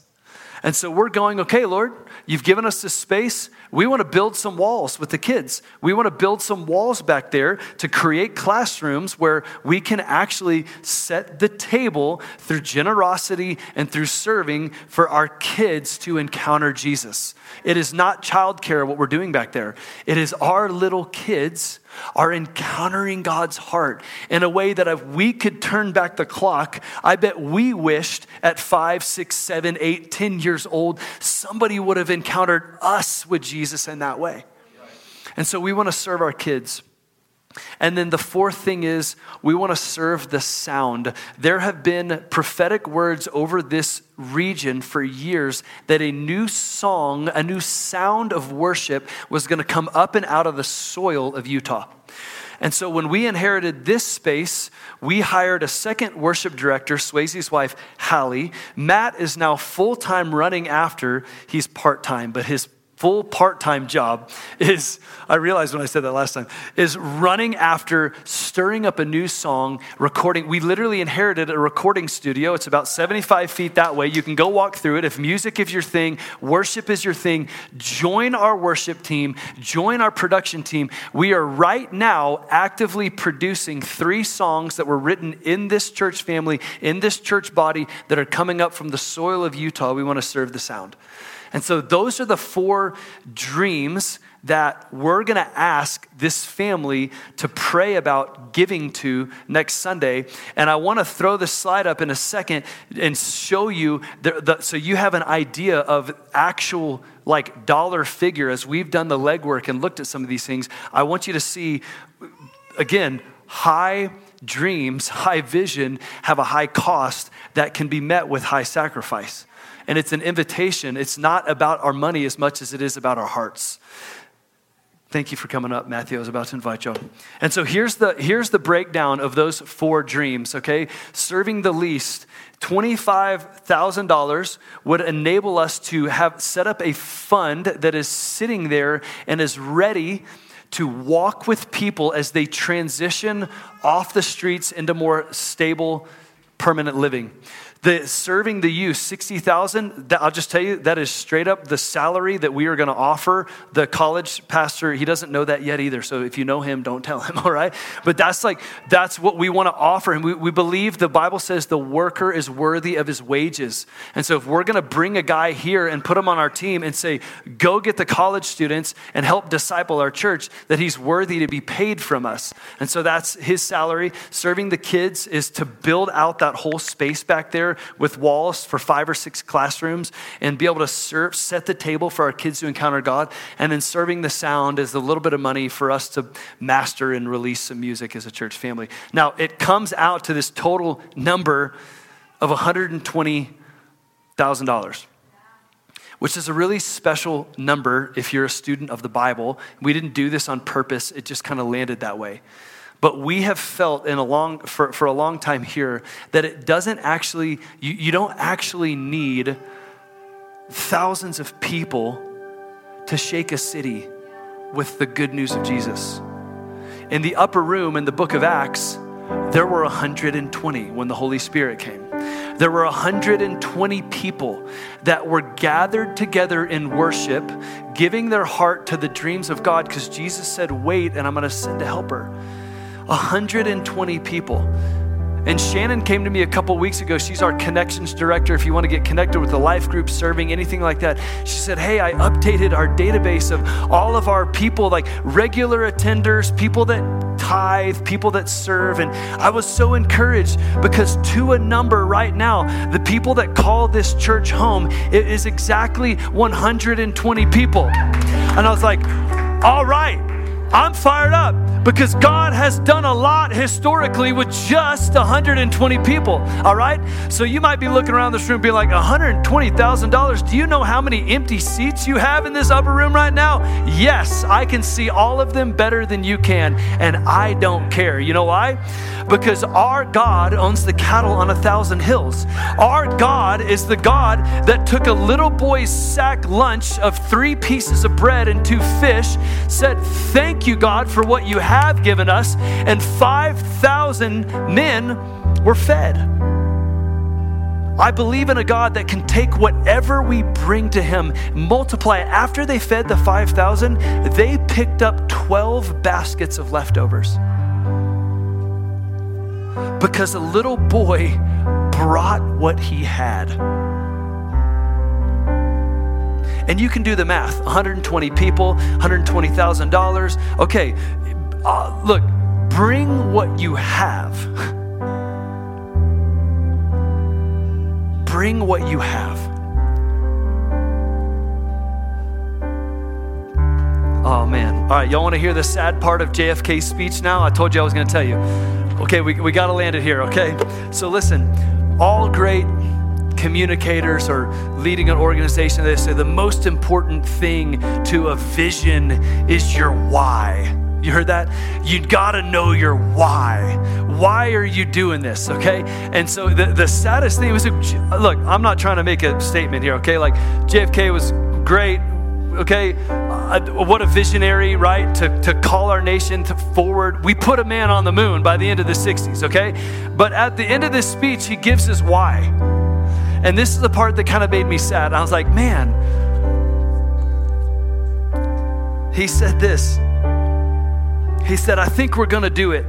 And so we're going, okay, Lord, you've given us this space. We want to build some walls with the kids. We want to build some walls back there to create classrooms where we can actually set the table through generosity and through serving for our kids to encounter Jesus. It is not childcare what we're doing back there, it is our little kids are encountering God's heart in a way that if we could turn back the clock, I bet we wished at five, six, seven, eight, ten years old, somebody would have encountered us with Jesus in that way. And so we want to serve our kids. And then the fourth thing is we want to serve the sound. There have been prophetic words over this region for years that a new song, a new sound of worship was going to come up and out of the soil of Utah. And so when we inherited this space, we hired a second worship director, Swayze's wife, Hallie. Matt is now full time running after, he's part time, but his full part-time job is i realized when i said that last time is running after stirring up a new song recording we literally inherited a recording studio. It's about 75 feet that way. You can go walk through it. If music is your thing worship is your thing join our worship team join our production team. We are right now actively producing three songs that were written in this church family in this church body that are coming up from the soil of utah. We want to serve the sound and so, those are the four dreams that we're going to ask this family to pray about giving to next Sunday. And I want to throw the slide up in a second and show you the, the, so you have an idea of actual like dollar figure as we've done the legwork and looked at some of these things. I want you to see again high dreams, high vision have a high cost that can be met with high sacrifice and it's an invitation. It's not about our money as much as it is about our hearts. Thank you for coming up, Matthew. I was about to invite you. And so here's the, here's the breakdown of those four dreams, okay? Serving the least, $25,000 would enable us to have set up a fund that is sitting there and is ready to walk with people as they transition off the streets into more stable, permanent living. The serving the youth, 60,000, I'll just tell you, that is straight up the salary that we are going to offer the college pastor. He doesn't know that yet either. So if you know him, don't tell him, all right? But that's like, that's what we want to offer him. We, we believe the Bible says the worker is worthy of his wages. And so if we're going to bring a guy here and put him on our team and say, go get the college students and help disciple our church, that he's worthy to be paid from us. And so that's his salary. Serving the kids is to build out that whole space back there with walls for five or six classrooms and be able to serve, set the table for our kids to encounter God. And then serving the sound is a little bit of money for us to master and release some music as a church family. Now, it comes out to this total number of $120,000 which is a really special number if you're a student of the Bible. We didn't do this on purpose, it just kind of landed that way. But we have felt in a long, for, for a long time here that it doesn't actually, you, you don't actually need thousands of people to shake a city with the good news of Jesus. In the upper room in the book of Acts, there were 120 when the Holy Spirit came. There were 120 people that were gathered together in worship, giving their heart to the dreams of God because Jesus said, Wait, and I'm going to send a helper. 120 people. And Shannon came to me a couple weeks ago. She's our connections director. If you want to get connected with the life group, serving, anything like that, she said, Hey, I updated our database of all of our people, like regular attenders, people that tithe, people that serve. And I was so encouraged because, to a number right now, the people that call this church home, it is exactly 120 people. And I was like, All right, I'm fired up because God has done a lot historically with just 120 people. All right? So you might be looking around this room being like, $120,000. Do you know how many empty seats you have in this upper room right now? Yes, I can see all of them better than you can, and I don't care. You know why? Because our God owns the cattle on a thousand hills. Our God is the God that took a little boy's sack lunch of three pieces of bread and two fish, said, Thank you, God, for what you have given us, and 5,000 men were fed. I believe in a God that can take whatever we bring to Him, multiply it. After they fed the 5,000, they picked up 12 baskets of leftovers. Because a little boy brought what he had. And you can do the math 120 people, $120,000. Okay, uh, look, bring what you have. bring what you have. Oh man, All right, y'all want to hear the sad part of JFK's speech now? I told you I was going to tell you. Okay, we, we got to land it here, okay? So listen, all great communicators or leading an organization, they say the most important thing to a vision is your why. You heard that? You gotta know your why. Why are you doing this? Okay? And so the, the saddest thing was look, I'm not trying to make a statement here, okay? Like JFK was great, okay? Uh, what a visionary, right? To, to call our nation to forward. We put a man on the moon by the end of the 60s, okay? But at the end of this speech, he gives us why. And this is the part that kind of made me sad. I was like, man, he said this. He said, I think we're going to do it.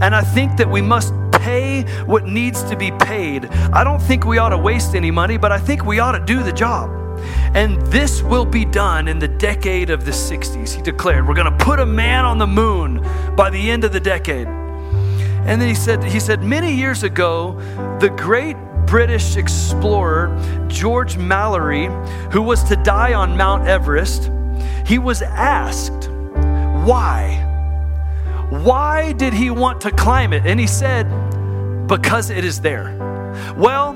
And I think that we must pay what needs to be paid. I don't think we ought to waste any money, but I think we ought to do the job. And this will be done in the decade of the 60s, he declared. We're going to put a man on the moon by the end of the decade. And then he said, he said, many years ago, the great British explorer George Mallory, who was to die on Mount Everest, he was asked, why? Why did he want to climb it? And he said, because it is there. Well,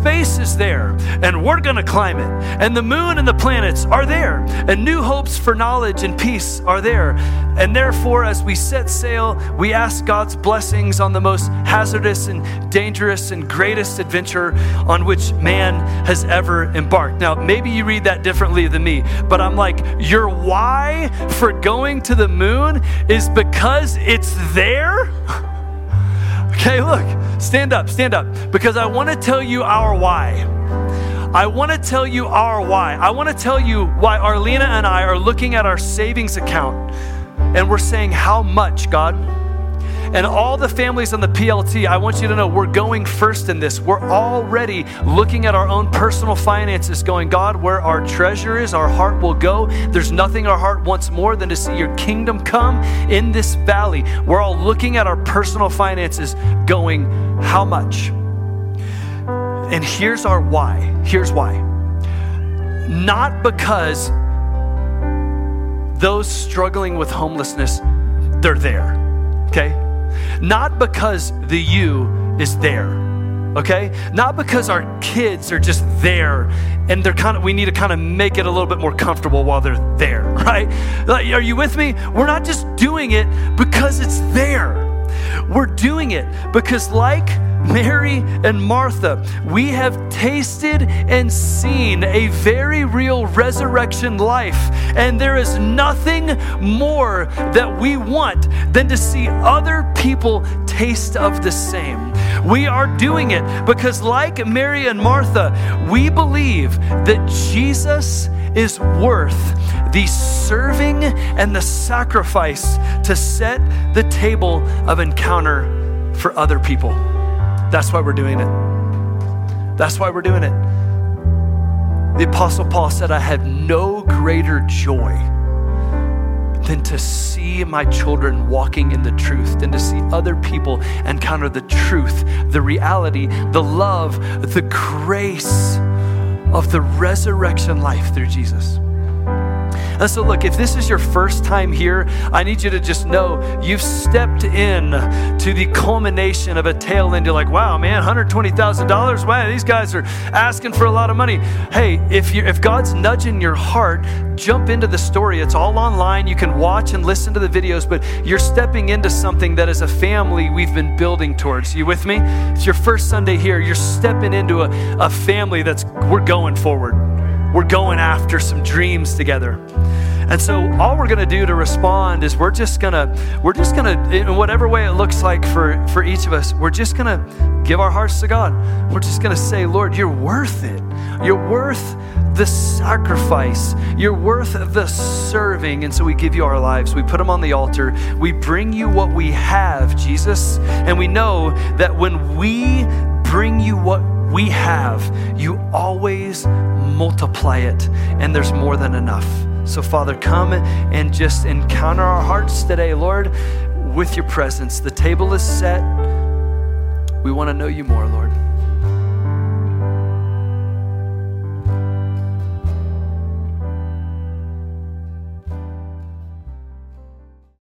space is there, and we're going to climb it. And the moon and the planets are there, and new hopes for knowledge and peace are there. And therefore, as we set sail, we ask God's blessings on the most hazardous and dangerous and greatest adventure on which man has ever embarked. Now, maybe you read that differently than me, but I'm like, your why for going to the moon is because it's there? Okay, look, stand up, stand up, because I want to tell you our why. I want to tell you our why. I want to tell you why Arlena and I are looking at our savings account and we're saying, How much, God? And all the families on the PLT, I want you to know we're going first in this. We're already looking at our own personal finances, going, God, where our treasure is, our heart will go. There's nothing our heart wants more than to see your kingdom come in this valley. We're all looking at our personal finances, going, how much? And here's our why. Here's why. Not because those struggling with homelessness, they're there. Okay? Not because the U is there, okay? Not because our kids are just there and they're kind of, we need to kind of make it a little bit more comfortable while they're there, right? Like, are you with me? We're not just doing it because it's there. We're doing it because, like Mary and Martha, we have tasted and seen a very real resurrection life. And there is nothing more that we want than to see other people taste of the same. We are doing it because, like Mary and Martha, we believe that Jesus is worth the serving and the sacrifice to set the table of encounter for other people. That's why we're doing it. That's why we're doing it. The Apostle Paul said, I have no greater joy than to see my children walking in the truth, than to see other people encounter the truth, the reality, the love, the grace of the resurrection life through Jesus. And so, look, if this is your first time here, I need you to just know you've stepped in to the culmination of a tail end. You're like, wow, man, $120,000? Wow, these guys are asking for a lot of money. Hey, if, you if God's nudging your heart, jump into the story. It's all online. You can watch and listen to the videos, but you're stepping into something that is a family we've been building towards. You with me? It's your first Sunday here. You're stepping into a, a family that's, we're going forward. We're going after some dreams together. And so all we're going to do to respond is we're just going to we're just going to in whatever way it looks like for for each of us, we're just going to give our hearts to God. We're just going to say, "Lord, you're worth it. You're worth the sacrifice. You're worth the serving." And so we give you our lives. We put them on the altar. We bring you what we have, Jesus. And we know that when we bring you what we have, you always multiply it, and there's more than enough. So, Father, come and just encounter our hearts today, Lord, with your presence. The table is set. We want to know you more, Lord.